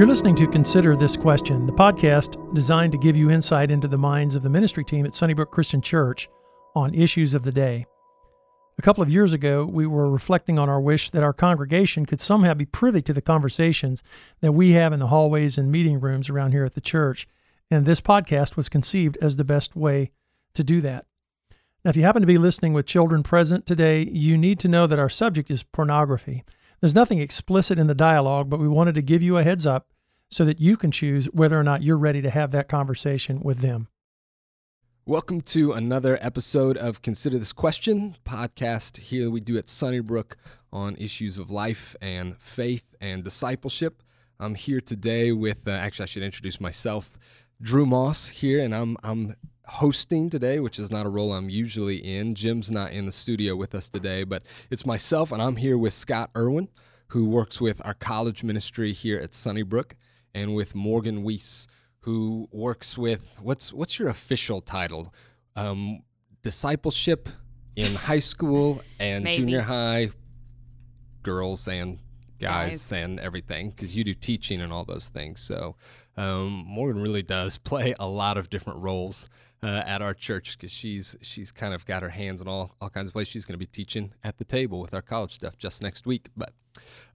You're listening to Consider This Question, the podcast designed to give you insight into the minds of the ministry team at Sunnybrook Christian Church on issues of the day. A couple of years ago, we were reflecting on our wish that our congregation could somehow be privy to the conversations that we have in the hallways and meeting rooms around here at the church, and this podcast was conceived as the best way to do that. Now, if you happen to be listening with children present today, you need to know that our subject is pornography. There's nothing explicit in the dialogue, but we wanted to give you a heads up so that you can choose whether or not you're ready to have that conversation with them. Welcome to another episode of Consider This Question podcast. Here we do at Sunnybrook on issues of life and faith and discipleship. I'm here today with, uh, actually, I should introduce myself, Drew Moss here, and I'm I'm hosting today, which is not a role I'm usually in. Jim's not in the studio with us today, but it's myself, and I'm here with Scot Irwin, who works with our college ministry here at Sunnybrook, and with Morgan Weiss, who works with what's what's your official title? Um, discipleship in high school and Maybe. junior high, girls and guys, Guys. and everything, because you do teaching and all those things. So um, Morgan really does play a lot of different roles uh, at our church because she's she's kind of got her hands in all all kinds of places. She's going to be teaching at the table with our college stuff just next week, but.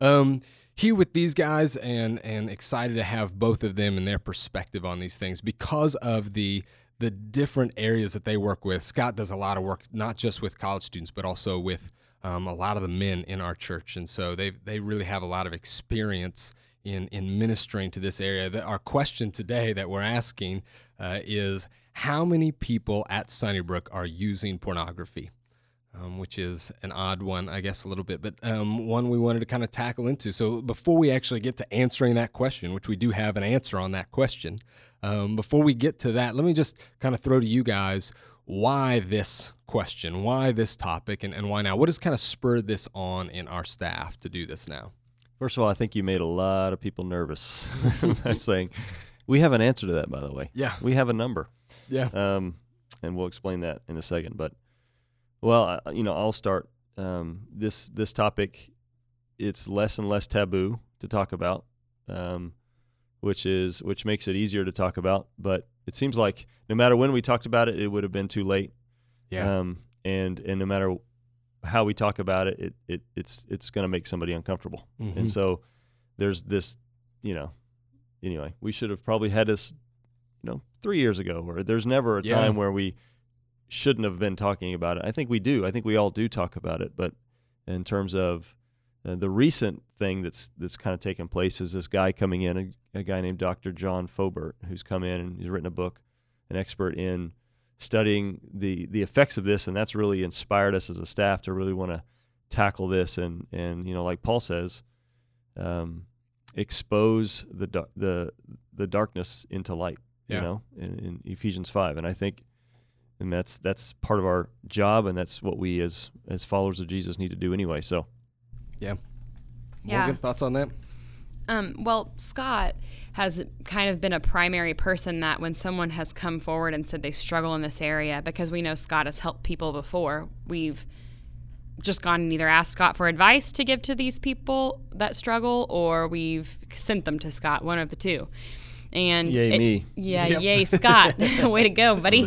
Um, here with these guys and and excited to have both of them and their perspective on these things because of the the different areas that they work with. Scot does a lot of work not just with college students but also with um, a lot of the men in our church, and so they they really have a lot of experience in in ministering to this area. That our question today that we're asking uh, is how many people at Sunnybrook are using pornography? Um, which is an odd one, I guess, a little bit, but um, one we wanted to kind of tackle into. So before we actually get to answering that question, which we do have an answer on that question, um, before we get to that, let me just kind of throw to you guys why this question, why this topic, and, and why now? What has kind of spurred this on in our staff to do this now? First of all, I think you made a lot of people nervous by saying we have an answer to that. By the way, Yeah. we have a number, Yeah. um, and we'll explain that in a second. But well, you know, I'll start um, this this topic. It's less and less taboo to talk about, um, which is which makes it easier to talk about. But it seems like no matter when we talked about it, it would have been too late. Yeah. Um, and and no matter how we talk about it, it, it it's it's going to make somebody uncomfortable. Mhm. And so there's this, you know, anyway, we should have probably had this, you know, three years ago, or there's never a Yeah. time where we shouldn't have been talking about it. I think we do. I think we all do talk about it. But in terms of uh, the recent thing that's that's kind of taken place is this guy coming in, a, a guy named Dr. John Foubert, who's come in and he's written a book, an expert in studying the the effects of this, and that's really inspired us as a staff to really want to tackle this and and you know like Paul says, um, expose the the the darkness into light. Yeah. You know, in, in Ephesians five, and I think, and that's that's part of our job, and that's what we as as followers of Jesus need to do anyway. So Yeah. Yeah. Morgan, thoughts on that? Um, well, Scot has kind of been a primary person that when someone has come forward and said they struggle in this area, because we know Scot has helped people before, we've just gone and either asked Scot for advice to give to these people that struggle, or we've sent them to Scot, one of the two. And Yay, it's- me. Yeah, Yep. yay, Scot. Way to go, buddy.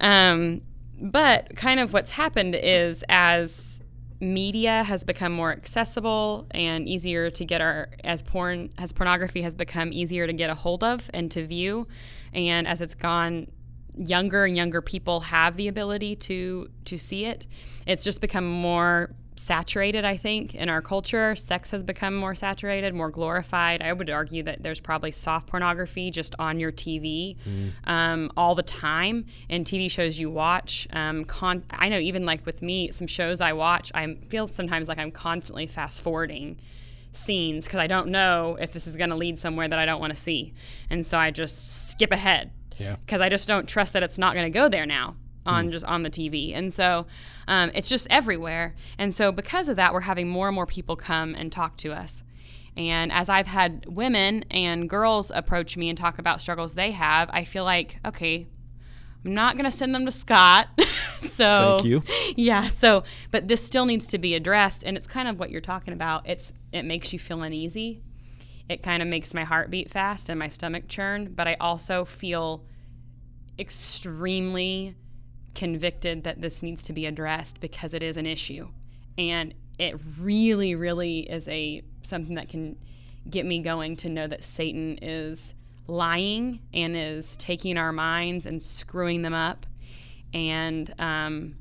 Um, but kind of what's happened is as media has become more accessible and easier to get our as porn as pornography has become easier to get a hold of and to view and as it's gone younger and younger people have the ability to to see it it's just become more saturated i think in our culture. Sex has become more saturated more glorified. I would argue that there's probably soft pornography just on your tv um, all the time in tv shows you watch um, con- i know even like with me some shows i watch i feel sometimes like i'm constantly fast forwarding scenes because i don't know if this is going to lead somewhere that i don't want to see. And so i just skip ahead Yeah. because I just don't trust that it's not going to go there now on just on the TV. And so um, it's just everywhere. And so because of that, we're having more and more people come and talk to us. And as I've had women and girls approach me and talk about struggles they have, I feel like, okay, I'm not going to send them to Scot. so Thank you. Yeah, so but this still needs to be addressed and it's kind of what you're talking about. It's it makes you feel uneasy. it kind of makes my heart beat fast and my stomach churn. But I also feel extremely convicted that this needs to be addressed because it is an issue. And it really, really is a something that can get me going to know that Satan is lying and is taking our minds and screwing them up. And um,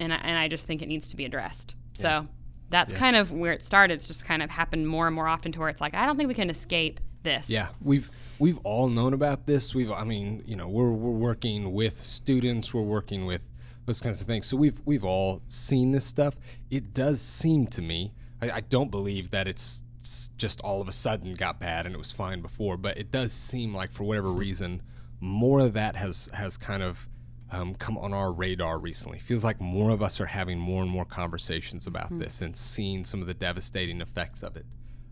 and I, and I just think it needs to be addressed. So Yeah. that's Yeah. kind of where it started. It's just kind of happened more and more often to where it's like I don't think we can escape this. Yeah, we've we've all known about this. We've, I mean, you know, we're we're working with students, we're working with those kinds of things. So we've we've all seen this stuff. It does seem to me, I, I don't believe that it's just all of a sudden got bad and it was fine before, but it does seem like for whatever reason, more of that has has kind of um, come on our radar recently. Feels like more of us are having more and more conversations about this and seeing some of the devastating effects of it.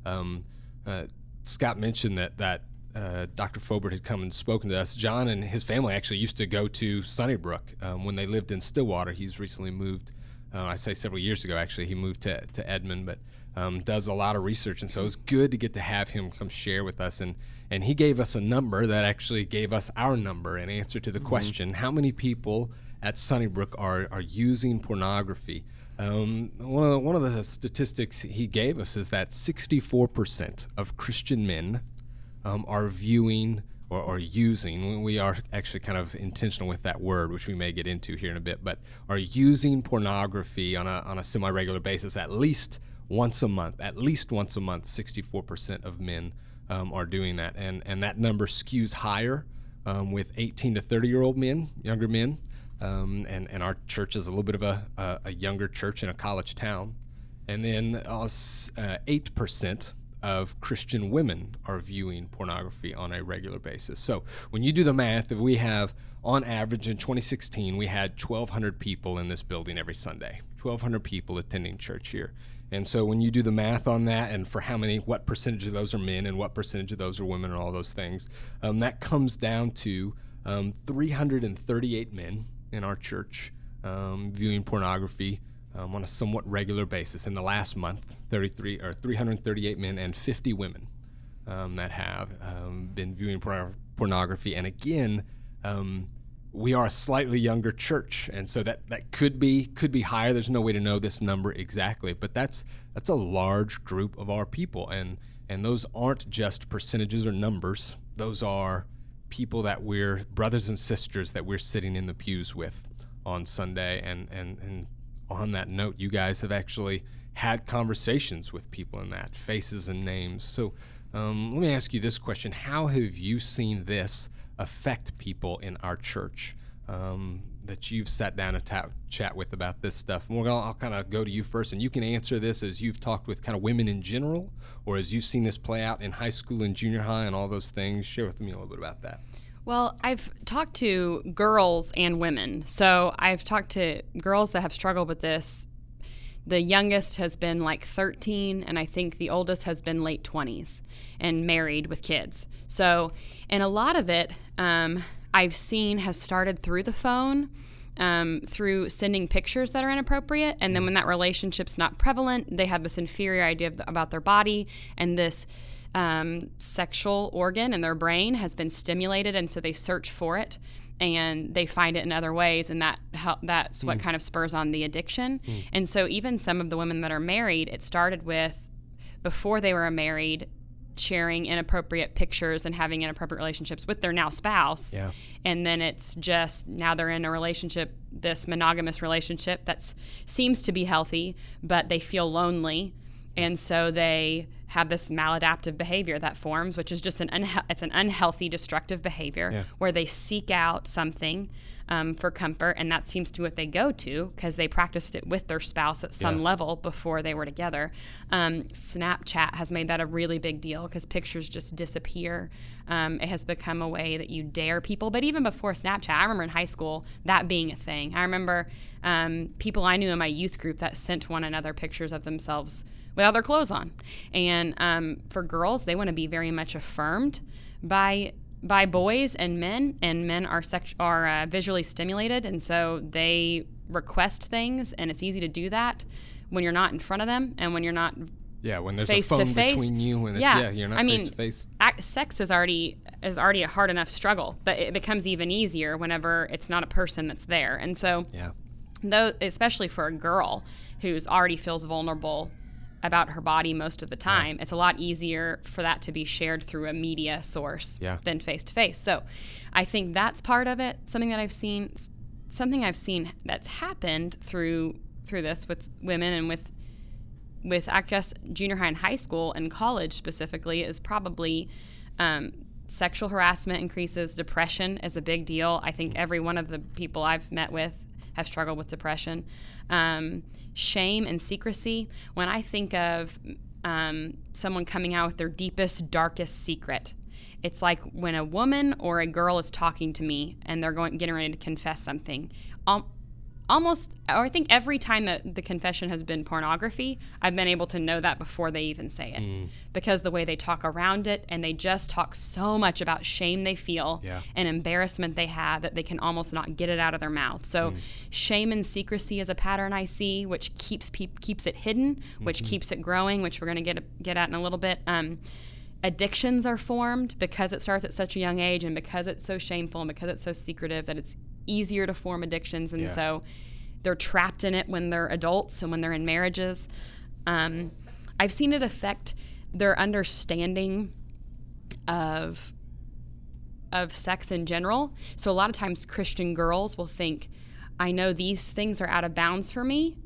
Um, uh, Scot mentioned that that uh, Dr. Foubert had come and spoken to us. John and his family actually used to go to Sunnybrook um, when they lived in Stillwater. He's recently moved. Uh, I say several years ago. Actually, he moved to to Edmond, but um, does a lot of research, and so it's good to get to have him come share with us. And and he gave us a number that actually gave us our number in answer to the question: How many people at Sunnybrook are are using pornography? Um, one of the, one of the statistics he gave us is that 64% of Christian men um, are viewing or, or using. We are actually kind of intentional with that word, which we may get into here in a bit, but are using pornography on a on a semi-regular basis at least once a month. At least once a month, 64% of men um, are doing that, and and that number skews higher um, with 18 to 30 year old men, younger men. Um, and, and our church is a little bit of a, a, a younger church in a college town. And then uh, s- uh, 8% of Christian women are viewing pornography on a regular basis. So when you do the math, we have, on average in 2016, we had 1,200 people in this building every Sunday, 1,200 people attending church here. And so when you do the math on that, and for how many, what percentage of those are men and what percentage of those are women, and all those things, um, that comes down to um, 338 men in our church um, viewing pornography um, on a somewhat regular basis. In the last month, 33 or 338 men and 50 women um, that have um, been viewing porno- pornography. And again, um, we are a slightly younger church, and so that, that could be could be higher. There's no way to know this number exactly, but that's that's a large group of our people, and and those aren't just percentages or numbers. Those are people that we're brothers and sisters that we're sitting in the pews with on Sunday, and and and on that note, you guys have actually had conversations with people in that faces and names. So um, let me ask you this question: How have you seen this affect people in our church? Um, that you've sat down and ta- chat with about this stuff. I'll kind of go to you first, and you can answer this as you've talked with kind of women in general, or as you've seen this play out in high school and junior high and all those things. Share with me a little bit about that. Well, I've talked to girls and women. So I've talked to girls that have struggled with this. The youngest has been like 13, and I think the oldest has been late 20s and married with kids. So, and a lot of it um, I've seen has started through the phone. Um, through sending pictures that are inappropriate, and then when that relationship's not prevalent, they have this inferior idea of the, about their body, and this um, sexual organ in their brain has been stimulated, and so they search for it and they find it in other ways, and that hel- that's what kind of spurs on the addiction. And so even some of the women that are married, it started with before they were married sharing inappropriate pictures and having inappropriate relationships with their now spouse Yeah. and then it's just now they're in a relationship this monogamous relationship that seems to be healthy but they feel lonely and so they have this maladaptive behavior that forms which is just an unhe- it's an unhealthy destructive behavior Yeah. where they seek out something um, for comfort and that seems to be what they go to because they practiced it with their spouse at some Yeah. level before they were together. Um, snapchat has made that a really big deal because pictures just disappear. Um, it has become a way that you dare people. But even before snapchat i remember in high school that being a thing. I remember um, people i knew in my youth group that sent one another pictures of themselves without their clothes on. And um, for girls they want to be very much affirmed by by boys and men, and men are sex- are uh, visually stimulated, and so they request things, and it's easy to do that when you're not in front of them and when you're not Yeah, when there's face a phone between you and it's, Yeah, yeah, you're not I face mean, to face. sex is already is already a hard enough struggle, but it becomes even easier whenever it's not a person that's there. And so, Yeah. though, especially for a girl who's already feels vulnerable about her body most of the time, it's a lot easier for that to be shared through a media source Yeah. than face to face. So, I think that's part of it. Something that I've seen, something I've seen that's happened through through this with women and with with I guess junior high and high school and college specifically is probably um, sexual harassment increases. Depression is a big deal. I think every one of the people I've met with have struggled with depression. Um, shame and secrecy. When I think of um, someone coming out with their deepest, darkest secret, it's like when a woman or a girl is talking to me and they're going getting ready to confess something. Um, almost or I think every time that the confession has been pornography, I've been able to know that before they even say it. Mm. Because the way they talk around it and they just talk so much about shame they feel Yeah. and embarrassment they have that they can almost not get it out of their mouth. So mm. shame and secrecy is a pattern I see which keeps peop keeps it hidden, which mm-hmm. keeps it growing, which we're going to get get at in a little bit. Um, addictions are formed because it starts at such a young age and because it's so shameful and because it's so secretive that it's easier to form addictions and Yeah. so they're trapped in it when they're adults and when they're in marriages um, i've seen it affect their understanding of of sex in general so a lot of times christian girls will think i know these things are out of bounds for me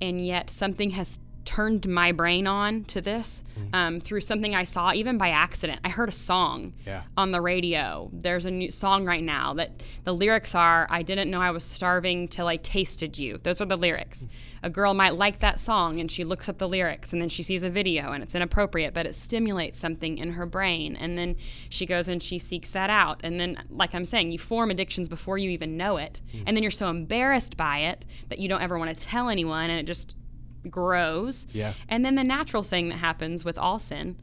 and yet something has turned my brain on to this mm-hmm. um, through something I saw even by accident. I heard a song Yeah. on the radio. There's a new song right now that the lyrics are I didn't know I was starving till I tasted you. Those are the lyrics. Mm-hmm. A girl might like that song and she looks up the lyrics and then she sees a video and it's inappropriate, but it stimulates something in her brain. And then she goes and she seeks that out. And then, like I'm saying, you form addictions before you even know it. Mm. And then you're so embarrassed by it that you don't ever want to tell anyone and it just grows. Yeah. And then the natural thing that happens with all sin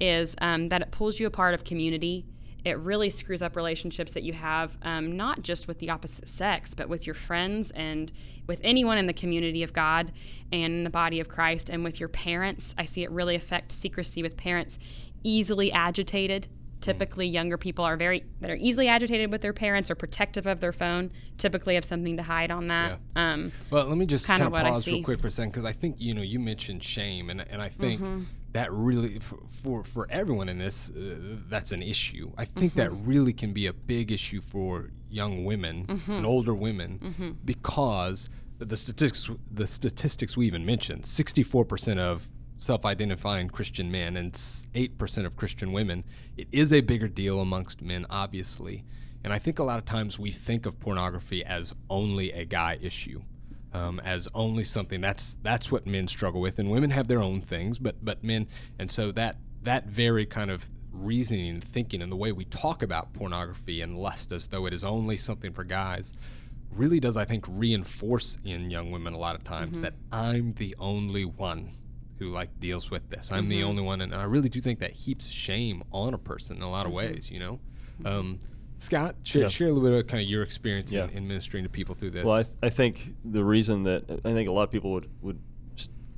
is um, that it pulls you apart of community. It really screws up relationships that you have, um, not just with the opposite sex, but with your friends and with anyone in the community of God and in the body of Christ and with your parents. I see it really affect secrecy with parents easily agitated. Typically, younger people are very that are easily agitated with their parents or protective of their phone. Typically, have something to hide on that. Um, Well, let me just what I pause real quick for a second because I think you know you mentioned shame, and and I think Mm-hmm. that really for, for for everyone in this uh, that's an issue. I think that Mm-hmm. really can be a big issue for young women Mm-hmm. and older women because the statistics the statistics we even mentioned 64% of self-identifying Christian men and 8% of Christian women it is a bigger deal amongst men obviously. And I think a lot of times we think of pornography as only a guy issue um, as only something that's that's what men struggle with, and women have their own things, but but men, and so that that very kind of reasoning and thinking and the way we talk about pornography and lust as though it is only something for guys really does I think reinforce in young women a lot of times that I'm the only one who like deals with this. I'm the only one, and I really do think that heaps shame on a person in a lot of ways. You know. Um, Scot, share, Yeah. share a little bit of kind of your experience Yeah. in, in ministering to people through this. Well, I, th- I think the reason that I think a lot of people would would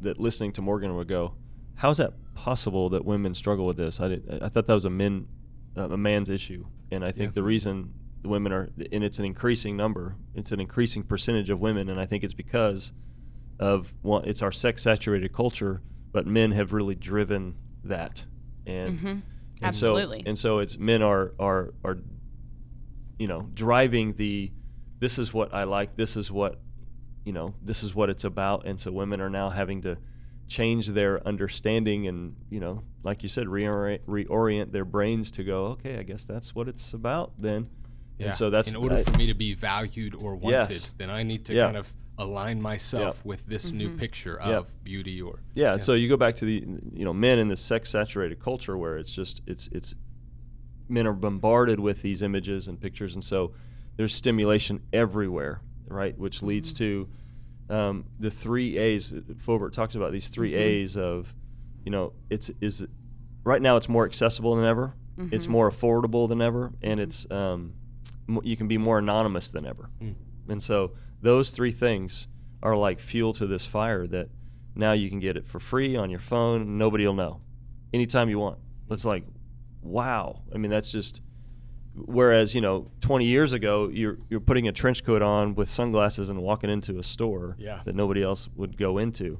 that listening to Morgan would go, "How is that possible that women struggle with this?" I did, I thought that was a men uh, a man's issue, and I think Yeah. the reason the women are and it's an increasing number, it's an increasing percentage of women, and I think it's because of one, it's our sex saturated culture, but men have really driven that, and. Mhm. And Absolutely. So, and so it's men are are are you know driving the this is what I like this is what you know this is what it's about and so women are now having to change their understanding and you know like you said reorient, reorient their brains to go okay I guess that's what it's about then Yeah. and so that's in order I- for me to be valued or wanted, Yes. then I need to Yeah. kind of align myself with this new mm-hmm. picture Yeah. of beauty or Yeah, and so you go back to the you know men in this sex saturated culture where it's just it's it's men are bombarded with these images and pictures, and so there's stimulation everywhere, right? Which leads mm-hmm. to um, the three A's. Foubert talks about these 3 mm-hmm. A's of you know it's is right now it's more accessible than ever, it's more affordable than ever, and it's um, you can be more anonymous than ever. Mm. And so those three things are like fuel to this fire that Now you can get it for free on your phone. Nobody will know. Anytime you want. It's like, wow. I mean, that's just. Whereas you know, 20 years ago, you're you're putting a trench coat on with sunglasses and walking into a store Yeah. that nobody else would go into,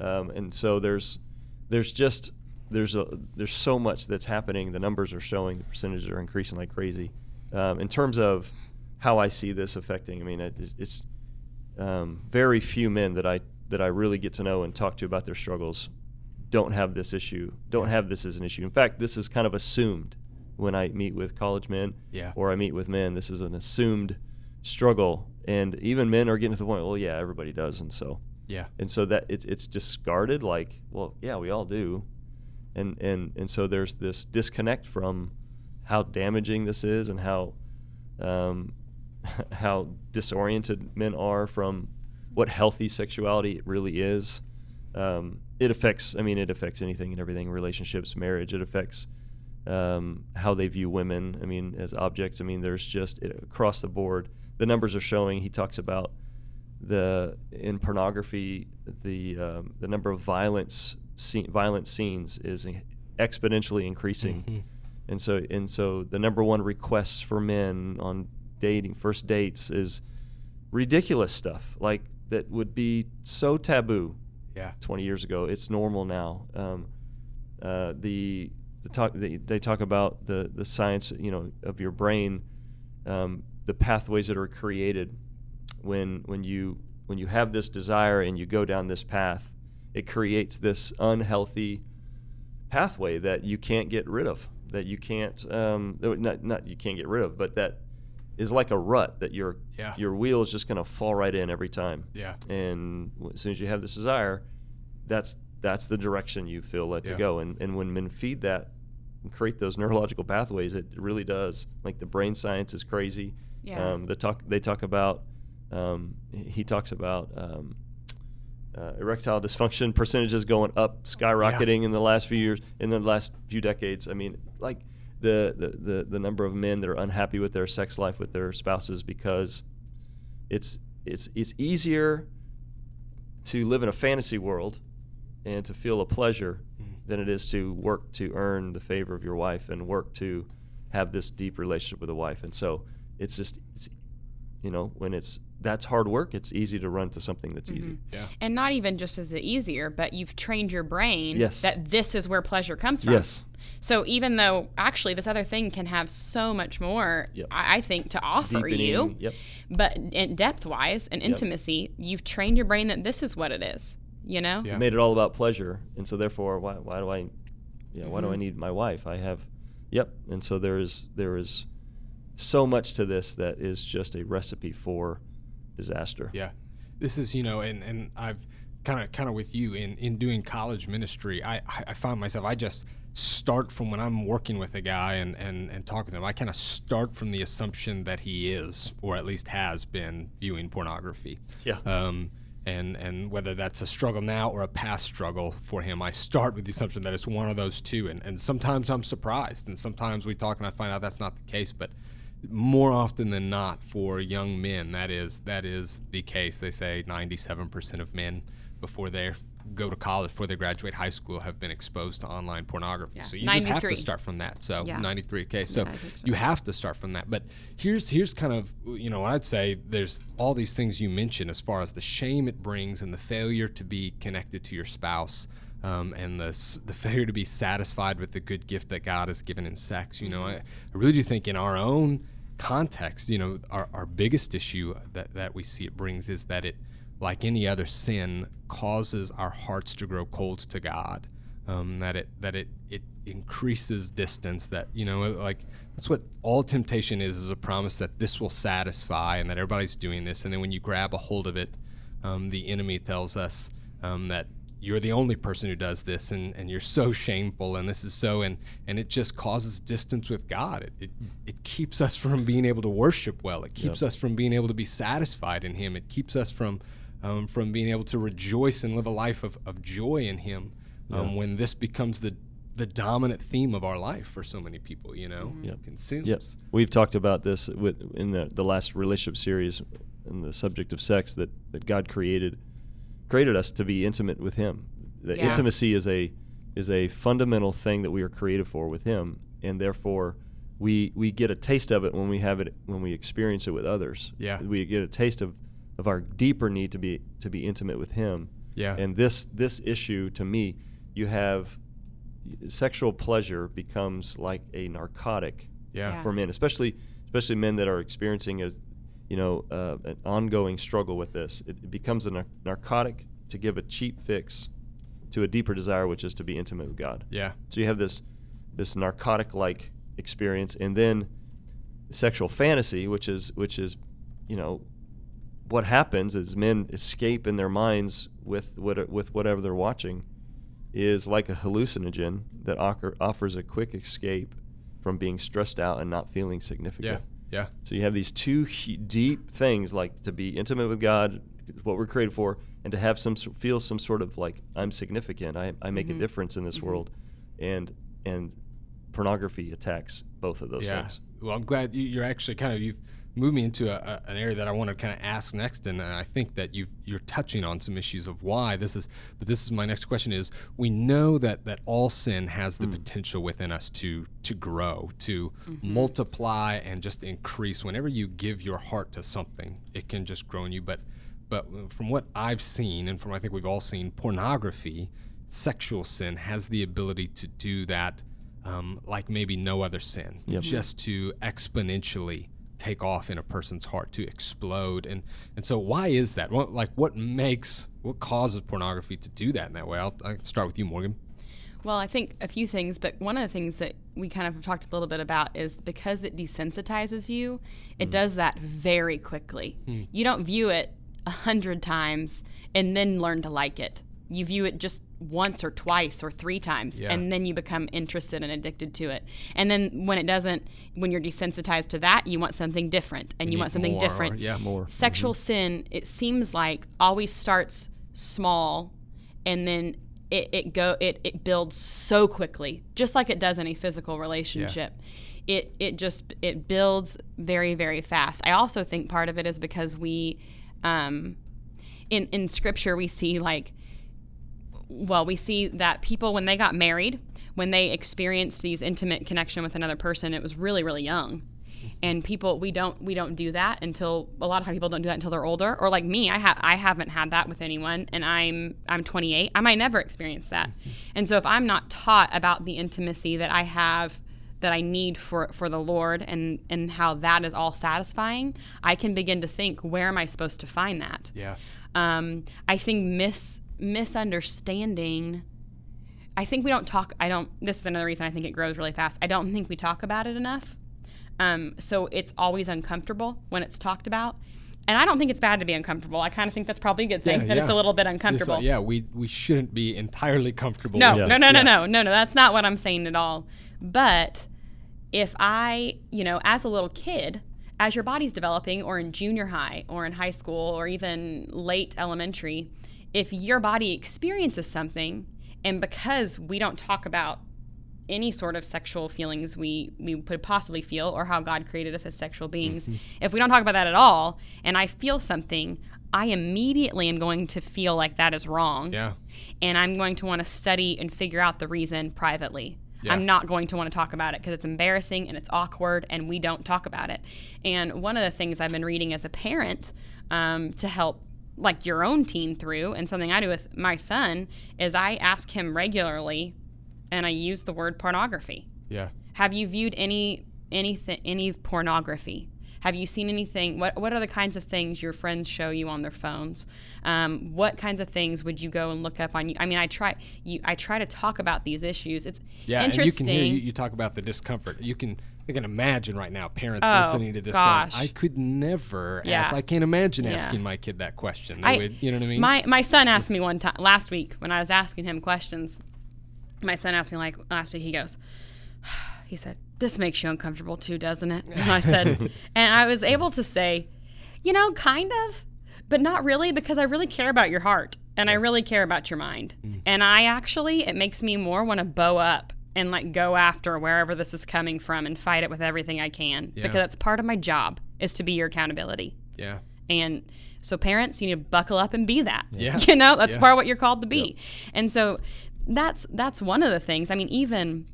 um, and so there's there's just there's a there's so much that's happening. The numbers are showing the percentages are increasing like crazy. Um, in terms of how I see this affecting, I mean, it, it's um, very few men that I that I really get to know and talk to about their struggles don't have this issue, don't have this as an issue. In fact, this is kind of assumed when I meet with college men Yeah. or I meet with men. This is an assumed struggle, and even men are getting to the point. Well, yeah, everybody does, and so Yeah. and so that it's it's discarded. Like, well, yeah, we all do, and and and so there's this disconnect from how damaging this is and how um, how disoriented men are from what healthy sexuality really is. Um, it affects. I mean, it affects anything and everything. Relationships, marriage. It affects um, how they view women. I mean, as objects. I mean, there's just it, across the board. The numbers are showing. He talks about the in pornography the um, the number of violence scene, violent scenes is exponentially increasing, Mhm. and so and so the number one requests for men on dating first dates is ridiculous stuff like that would be so taboo Yeah. 20 years ago. It's normal now. Um, uh, the the talk they, they talk about the the science you know of your brain, um, the pathways that are created when when you when you have this desire and you go down this path, it creates this unhealthy pathway that you can't get rid of. That you can't um, not not you can't get rid of, but that is like a rut that your Yeah. your wheel is just going to fall right in every time Yeah. and as soon as you have this desire that's that's the direction you feel led Yeah. to go and and when men feed that and create those neurological pathways it really does like the brain science is crazy Yeah. um, the talk they talk about um, he he talks about um, uh, erectile dysfunction percentages going up skyrocketing in the last few years in the last few decades i mean like the, the, the, the number of men that are unhappy with their sex life with their spouses because it's it's it's easier to live in a fantasy world and to feel a pleasure Mm. than it is to work to earn the favor of your wife and work to have this deep relationship with a wife. And so it's just it's you know, when it's that's hard work, it's easy to run to something that's easy. Yeah. and not even just as the easier, but you've trained your brain Yes. that this is where pleasure comes from. Yes. So even though actually this other thing can have so much more, Yep. I, I think, to offer you, Yep. but in depth wise and intimacy, you've trained your brain that this is what it is. You know? Yeah. Made it all about pleasure. And so therefore why why do I yeah, why do Mm-hmm. I need my wife? I have yep. And so there is there is so much to this that is just a recipe for disaster. Yeah. This is, you know, and, and I've kind of kind of with you in, in doing college ministry, I, I find myself I just start from when I'm working with a guy and, and, and talking to him, I kind of start from the assumption that he is, or at least has been, viewing pornography. Yeah. Um, and and whether that's a struggle now or a past struggle for him, I start with the assumption that it's one of those two. And and sometimes I'm surprised, and sometimes we talk and I find out that's not the case. But more often than not, for young men, that is that is the case. They say 97% of men before they go to college, before they graduate high school, have been exposed to online pornography. Yeah. So you just have to start from that. So Yeah. 93. Okay, so Yeah, so. you have to start from that. But here's here's kind of you know I'd say there's all these things you mentioned as far as the shame it brings and the failure to be connected to your spouse. Um, and the, the failure to be satisfied with the good gift that God has given in sex. You know, I, I really do think in our own context, you know, our, our biggest issue that, that we see it brings is that it, like any other sin, causes our hearts to grow cold to God. Um, that it that it it increases distance. That you know, like that's what all temptation is: is a promise that this will satisfy, and that everybody's doing this. And then when you grab a hold of it, um, the enemy tells us um, that you're the only person who does this and, and you're so shameful and this is so and and it just causes distance with god. It, it, it keeps us from being able to worship well. It keeps us from being able to be satisfied in him. It keeps us from um, from being able to rejoice and live a life of, of joy in him um, when this becomes the the dominant theme of our life for so many people you know? Yep. consumes. Yes, we've talked about this with in the, the last relationship series, in the subject of sex that, that God created created us to be intimate with Him. The Yeah. intimacy is a is a fundamental thing that we are created for with Him, and therefore we we get a taste of it when we have it when we experience it with others. Yeah. we get a taste of of our deeper need to be to be intimate with Him. Yeah. And this this issue to me, you have sexual pleasure becomes like a narcotic yeah. Yeah. for men, especially especially men that are experiencing a you know uh, an ongoing struggle with this. It, it becomes a nar- narcotic to give a cheap fix to a deeper desire, which is to be intimate with God. Yeah. So you have this this narcotic like experience, and then sexual fantasy, which is which is you know what happens is men escape in their minds with what with whatever they're watching is like a hallucinogen that occur, offers a quick escape from being stressed out and not feeling significant. Yeah. So you have these two he- deep things like to be intimate with God, what we're created for, and to have some feel some sort of like I'm significant, I, I make a mm-hmm. difference in this mm-hmm. world, and and pornography attacks both of those yeah. things. Well, I'm glad you, you're actually kind of you've moved me into a, a, an area that I want to kind of ask next, and I think that you've you're touching on some issues of why this is. But this is my next question: is we know that that all sin has the hmm. potential within us to to grow, to mm-hmm. multiply, and just increase. Whenever you give your heart to something, it can just grow in you. But but uh, from what I've seen, and from I think we've all seen, pornography, sexual sin has the ability to do that um, like maybe no other sin, just to exponentially take off in a person's heart, to explode. And and so why is that? What like what makes what causes pornography to do that in that way? I'll, I'll start with you, Morgan. Well, I think a few things, but one of the things that we kind of have talked a little bit about is because it desensitizes you, it hmm. does that very quickly. Hmm. You don't view it a hundred times and then learn to like it. You view it just once or twice or three times, Yeah. and then you become interested and addicted to it. And then when it doesn't, when you're desensitized to that, you want something different, and you, need want something more or- different. yeah. More. Sexual sin, it seems like always starts small and then it, it go it, it builds so quickly, just like it does any physical relationship. It it just it builds very, very fast. I also think part of it is because we um in, in scripture we see like well, we see that people when they got married, when they experienced these intimate connection with another person, it was really, really young. And people, we don't, we don't do that until a lot of people don't do that until they're older. Or like me, I have, I haven't had that with anyone, and I'm, I'm 28. I might never experience that. And so if I'm not taught about the intimacy that I have, that I need for for the Lord, and and how that is all satisfying, I can begin to think, where am I supposed to find that? Yeah. um, I think mis misunderstanding. I think we don't talk. I don't. This is another reason I think it grows really fast. I don't think we talk about it enough. Um, so it's always uncomfortable when it's talked about, and I don't think it's bad to be uncomfortable. I kind of think that's probably a good thing Yeah, that it's a little bit uncomfortable. yeah, we we shouldn't be entirely comfortable. No, with no, no, no, Yeah. no, no, no. That's not what I'm saying at all. But if I, you know, as a little kid, as your body's developing, or in junior high, or in high school, or even late elementary, if your body experiences something, and because we don't talk about any sort of sexual feelings we we could possibly feel or how God created us as sexual beings. If we don't talk about that at all and I feel something, I immediately am going to feel like that is wrong Yeah. and I'm going to want to study and figure out the reason privately. Yeah. I'm not going to want to talk about it because it's embarrassing and it's awkward and we don't talk about it. And one of the things I've been reading as a parent um, to help like your own teen through and something I do with my son is I ask him regularly and I use the word pornography. Yeah. Have you viewed any anything any pornography? Have you seen anything? What What are the kinds of things your friends show you on their phones? Um, what kinds of things would you go and look up on? I mean, I try you. I try to talk about these issues. It's Yeah, interesting. and you can hear you, you talk about the discomfort. You can I can imagine right now parents Oh, listening to this gosh. going, I could never Yeah. ask I can't imagine Yeah. asking my kid that question. They I- would, you know what I mean? My my son asked me one time last week when I was asking him questions. My son asked me like last week. He goes, he said, "This makes you uncomfortable too, doesn't it?" And I said, and I was able to say, you know, kind of, but not really because I really care about your heart and I really care about your mind. Mm. And I actually, it makes me more want to bow up and like go after wherever this is coming from and fight it with everything I can Yeah. because that's part of my job is to be your accountability. yeah. And so parents, you need to buckle up and be that. Yeah. You know, that's Yeah. part of what you're called to be. And so that's that's one of the things. I mean, even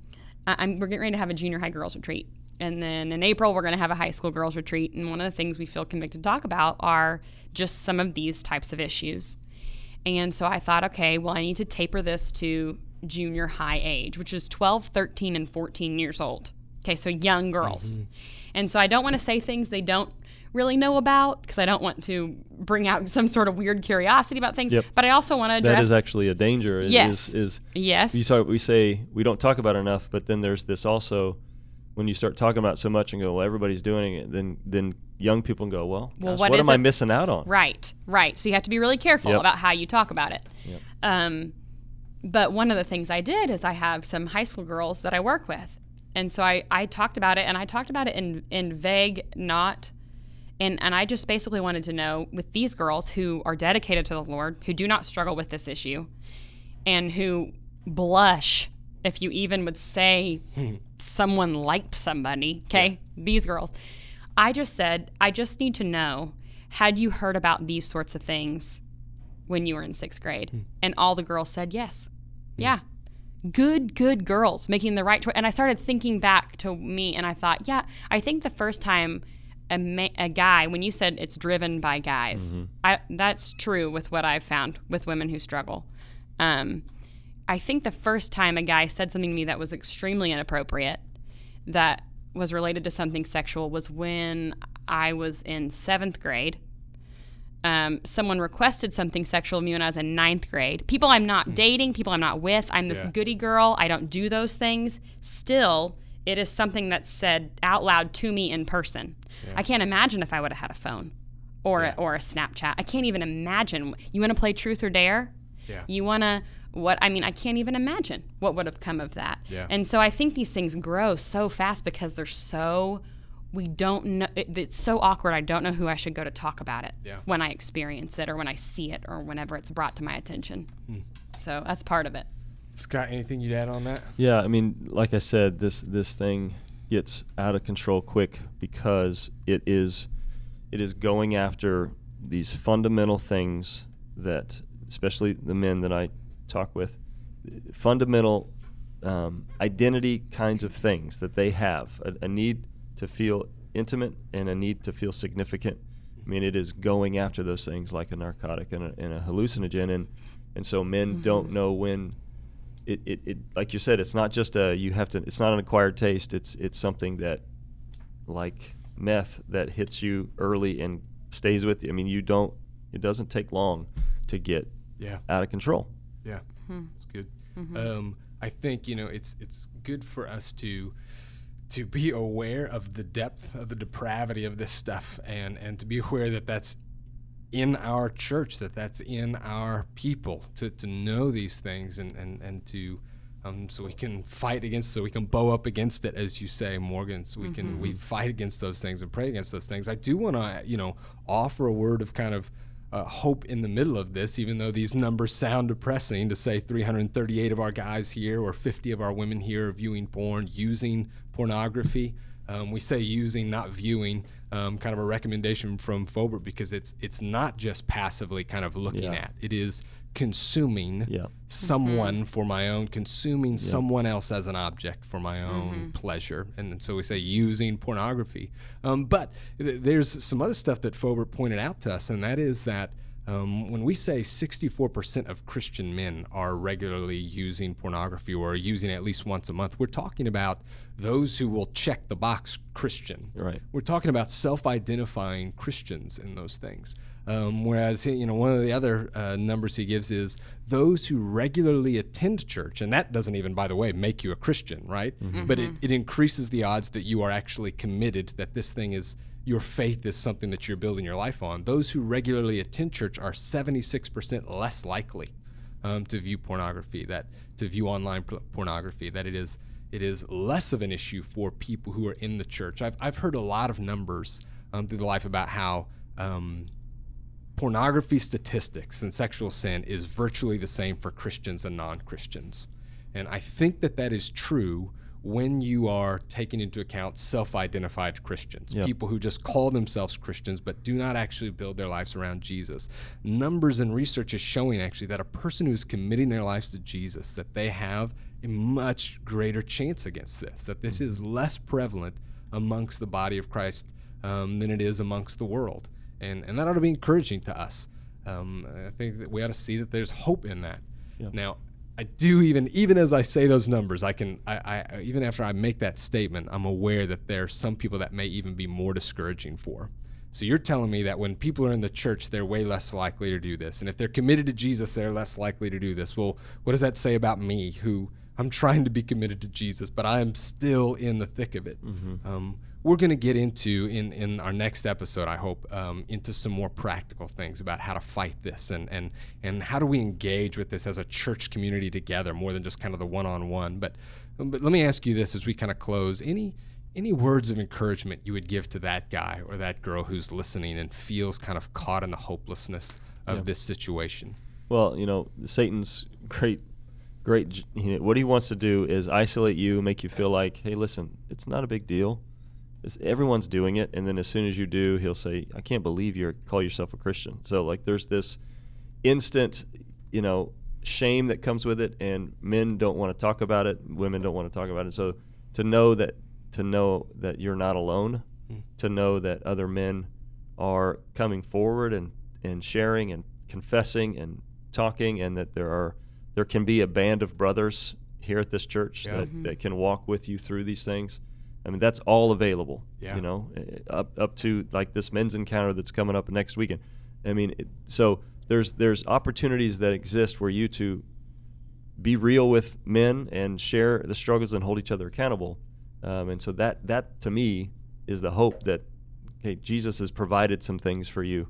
I'm we're getting ready to have a junior high girls retreat. And then in April we're going to have a high school girls retreat and one of the things we feel convicted to talk about are just some of these types of issues. And so I thought, okay, well, I need to taper this to junior high age, which is 12, 13, and 14 years old. Okay, so young girls. And so I don't want to say things they don't really know about because I don't want to bring out some sort of weird curiosity about things. Yep. But I also want to address. That is actually a danger. is- Yes. Is, is yes. we talk we say we don't talk about it enough, but then there's this also when you start talking about it so much and go, well, everybody's doing it, then then young people can go, well, Well, gosh, what what, am I missing out on? Right, right. So you have to be really careful Yep. about how you talk about it. Yep. Um, but one of the things I did is I have some high school girls that I work with. And so I, I talked about it and I talked about it in, in vague, not. And, and I just basically wanted to know with these girls who are dedicated to the Lord, who do not struggle with this issue, and who blush if you even would say hmm. someone liked somebody, okay? These girls. I just said, I just need to know had you heard about these sorts of things when you were in sixth grade? And all the girls said yes. Yeah. Good, good girls making the right choice. And I started thinking back to me and I thought, yeah, I think the first time a, ma- a guy, when you said it's driven by guys, I, that's true with what I've found with women who struggle. Um, I think the first time a guy said something to me that was extremely inappropriate, that was related to something sexual, was when I was in seventh grade. Um, someone requested something sexual of me when I was in ninth grade. People I'm not dating, people I'm not with. I'm this Yeah. goody girl. I don't do those things. Still, it is something that's said out loud to me in person. I can't imagine if I would have had a phone or a, or a Snapchat. I can't even imagine. You want to play Truth or Dare? Yeah. You want to what I mean, I can't even imagine what would have come of that. Yeah. And so I think these things grow so fast because they're so we don't know it, it's so awkward. I don't know who I should go to talk about it Yeah. when I experience it or when I see it or whenever it's brought to my attention. Hmm. So that's part of it. Scot, anything you'd add on that? Yeah, I mean, like I said, this this thing gets out of control quick because it is it is going after these fundamental things that, especially the men that I talk with, fundamental um, identity kinds of things that they have a, a need to feel intimate and a need to feel significant. I mean, it is going after those things like a narcotic and a, and a hallucinogen, and and so men don't know when it, it, it like you said, it's not just a you have to. It's not an acquired taste. It's it's something that, like meth, that hits you early and stays with you. I mean, you don't. It doesn't take long to get Yeah. out of control. Yeah, Hmm. it's good. Mm-hmm. Um, I think you know it's it's good for us to to be aware of the depth of the depravity of this stuff, and and to be aware that that's in our church, that that's in our people, to to know these things and and and to. Um, so we can fight against, so we can bow up against it, as you say, Morgan. So we can we fight against those things and pray against those things. I do want to, you know, offer a word of kind of uh, hope in the middle of this, even though these numbers sound depressing to say 338 of our guys here or 50 of our women here are viewing porn, using pornography. Um, we say using, not viewing. Um, kind of a recommendation from Foubert because it's it's not just passively kind of looking Yeah. at. It is consuming Yeah. someone for my own, consuming someone else as an object for my own Mm-hmm. pleasure. And so we say using pornography. Um, but th- there's some other stuff that Foubert pointed out to us, and that is that um, when we say 64% of Christian men are regularly using pornography or using it at least once a month, we're talking about those who will check the box Christian. Right. We're talking about self-identifying Christians in those things. Um, whereas you know one of the other uh, numbers he gives is those who regularly attend church, and that doesn't even, by the way, make you a Christian, right? But it, it increases the odds that you are actually committed, that this thing is your faith is something that you're building your life on. Those who regularly attend church are 76% less likely um, to view pornography, that to view online p- pornography, that it is it is less of an issue for people who are in the church. I've, I've heard a lot of numbers um, through the life about how um, pornography statistics and sexual sin is virtually the same for Christians and non Christians. And I think that that is true when you are taking into account self identified Christians, Yep. people who just call themselves Christians but do not actually build their lives around Jesus. Numbers and research is showing actually that a person who is committing their lives to Jesus, that they have a much greater chance against this, that this is less prevalent amongst the body of Christ um, than it is amongst the world. And, and that ought to be encouraging to us. Um, I think that we ought to see that there's hope in that. Yeah. Now, I do even even as I say those numbers, I can I, I even after I make that statement, I'm aware that there are some people that may even be more discouraging for. So you're telling me that when people are in the church, they're way less likely to do this, and if they're committed to Jesus, they're less likely to do this. Well, what does that say about me, who I'm trying to be committed to Jesus, but I am still in the thick of it? Um, we're going to get into in, in our next episode i hope um, into some more practical things about how to fight this and, and, and how do we engage with this as a church community together more than just kind of the one-on-one but, but let me ask you this as we kind of close any any words of encouragement you would give to that guy or that girl who's listening and feels kind of caught in the hopelessness of Yeah. this situation Well, you know, Satan's great, great. You know, what he wants to do is isolate you, make you feel like, hey, listen, it's not a big deal. It's, everyone's doing it, and then as soon as you do, he'll say, I can't believe you call yourself a Christian. So like, there's this instant, you know, shame that comes with it, and men don't want to talk about it, women don't want to talk about it. So to know that, to know that you're not alone, Mm. to know that other men are coming forward and, and sharing and confessing and talking and that there are there can be a band of brothers here at this church Yeah. that, that can walk with you through these things i mean that's all available Yeah. you know eh, up up to like this men's encounter that's coming up next weekend i mean it, so there's there's opportunities that exist where you to be real with men and share the struggles and hold each other accountable um, and so that that to me is the hope that okay jesus has provided some things for you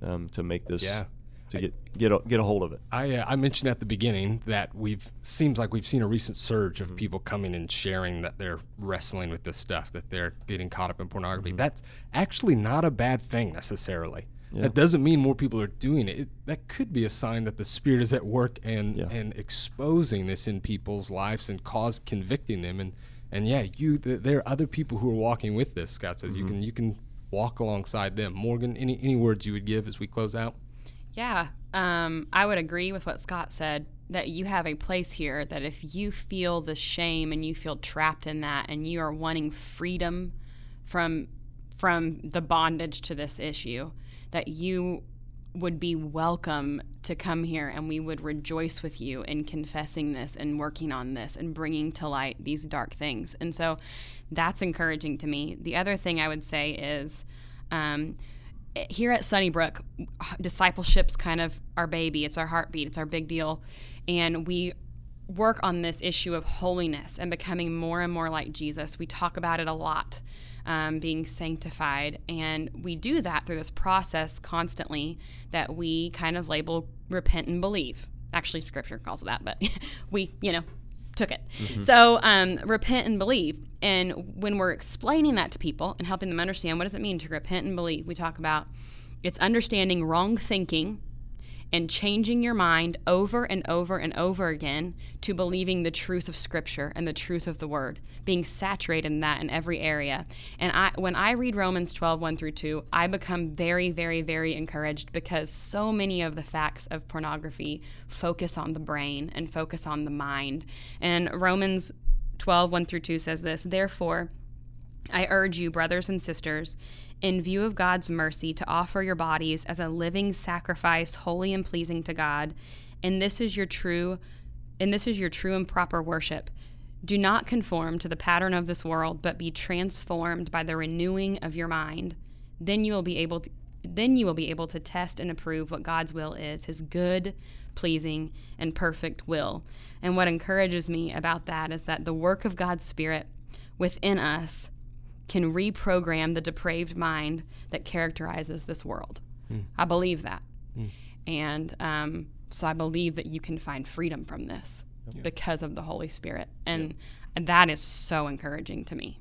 um, to make this Yeah. To get get a, get a hold of it I, uh, I mentioned at the beginning that we've seems like we've seen a recent surge Mm-hmm. of people coming and sharing that they're wrestling with this stuff, that they're getting caught up in pornography. Mm-hmm. That's actually not a bad thing necessarily. Yeah. That doesn't mean more people are doing it. it. That could be a sign that the spirit is at work and Yeah. and exposing this in people's lives and cause convicting them. And and yeah, you th- there are other people who are walking with this. Scot says you Mm-hmm. can you can walk alongside them. Morgan, any any words you would give as we close out? Yeah, um, I would agree with what Scot said that you have a place here that if you feel the shame and you feel trapped in that and you are wanting freedom from from the bondage to this issue, that you would be welcome to come here and we would rejoice with you in confessing this and working on this and bringing to light these dark things. And so that's encouraging to me. The other thing I would say is um, here at Sunnybrook, discipleship's kind of our baby. It's our heartbeat. It's our big deal. And we work on this issue of holiness and becoming more and more like Jesus. We talk about it a lot, um, being sanctified. And we do that through this process constantly that we kind of label repent and believe. Actually, scripture calls it that, but we, you know, took it. So, um, repent and believe. And when we're explaining that to people and helping them understand what does it mean to repent and believe, we talk about it's understanding wrong thinking and changing your mind over and over and over again to believing the truth of scripture and the truth of the word being saturated in that in every area. And i when i read romans 12 1 through 2 i become very very very encouraged because so many of the facts of pornography focus on the brain and focus on the mind. And romans 12 1 through 2 says this therefore I urge you, brothers and sisters, in view of God's mercy, to offer your bodies as a living sacrifice, holy and pleasing to God, and this is your true and this is your true and proper worship. Do not conform to the pattern of this world, but be transformed by the renewing of your mind. Then you will be able to then you will be able to test and approve what God's will is, his good, pleasing, and perfect will. And what encourages me about that is that the work of God's Spirit within us can reprogram the depraved mind that characterizes this world. I believe that. And um, so I believe that you can find freedom from this because of the Holy Spirit. And that is so encouraging to me.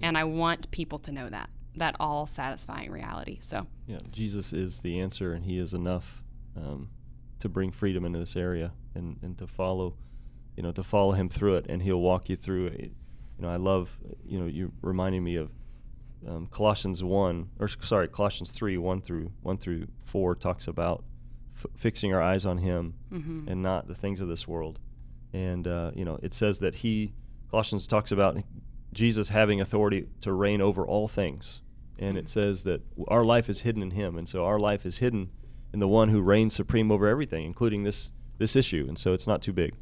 And I want people to know that, that all satisfying reality. So, Yeah, Jesus is the answer, and He is enough um, to bring freedom into this area, and, and to follow, you know, to follow Him through it, and He'll walk you through it. you know, I love, you know, you're reminding me of um, Colossians one, or sorry, Colossians three, one through one through four talks about f- fixing our eyes on Him Mm-hmm. and not the things of this world. And uh, you know, it says that He, Colossians talks about Jesus having authority to reign over all things, and it says that our life is hidden in Him, and so our life is hidden in the One who reigns supreme over everything, including this this issue, and so it's not too big.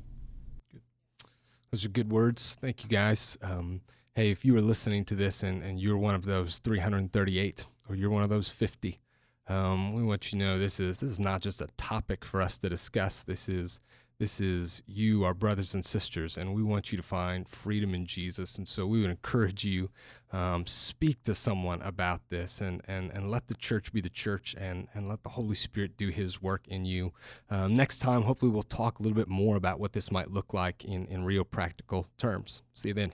Those are good words. Thank you, guys. Um, hey, if you were listening to this and, and you're one of those 338 or you're one of those 50, um, we want you to know this is this is not just a topic for us to discuss. This is this is you, our brothers and sisters, and we want you to find freedom in Jesus. And so we would encourage you um, speak to someone about this and, and, and let the church be the church and, and let the Holy Spirit do his work in you. Um, next time, hopefully, we'll talk a little bit more about what this might look like in, in real practical terms. See you then.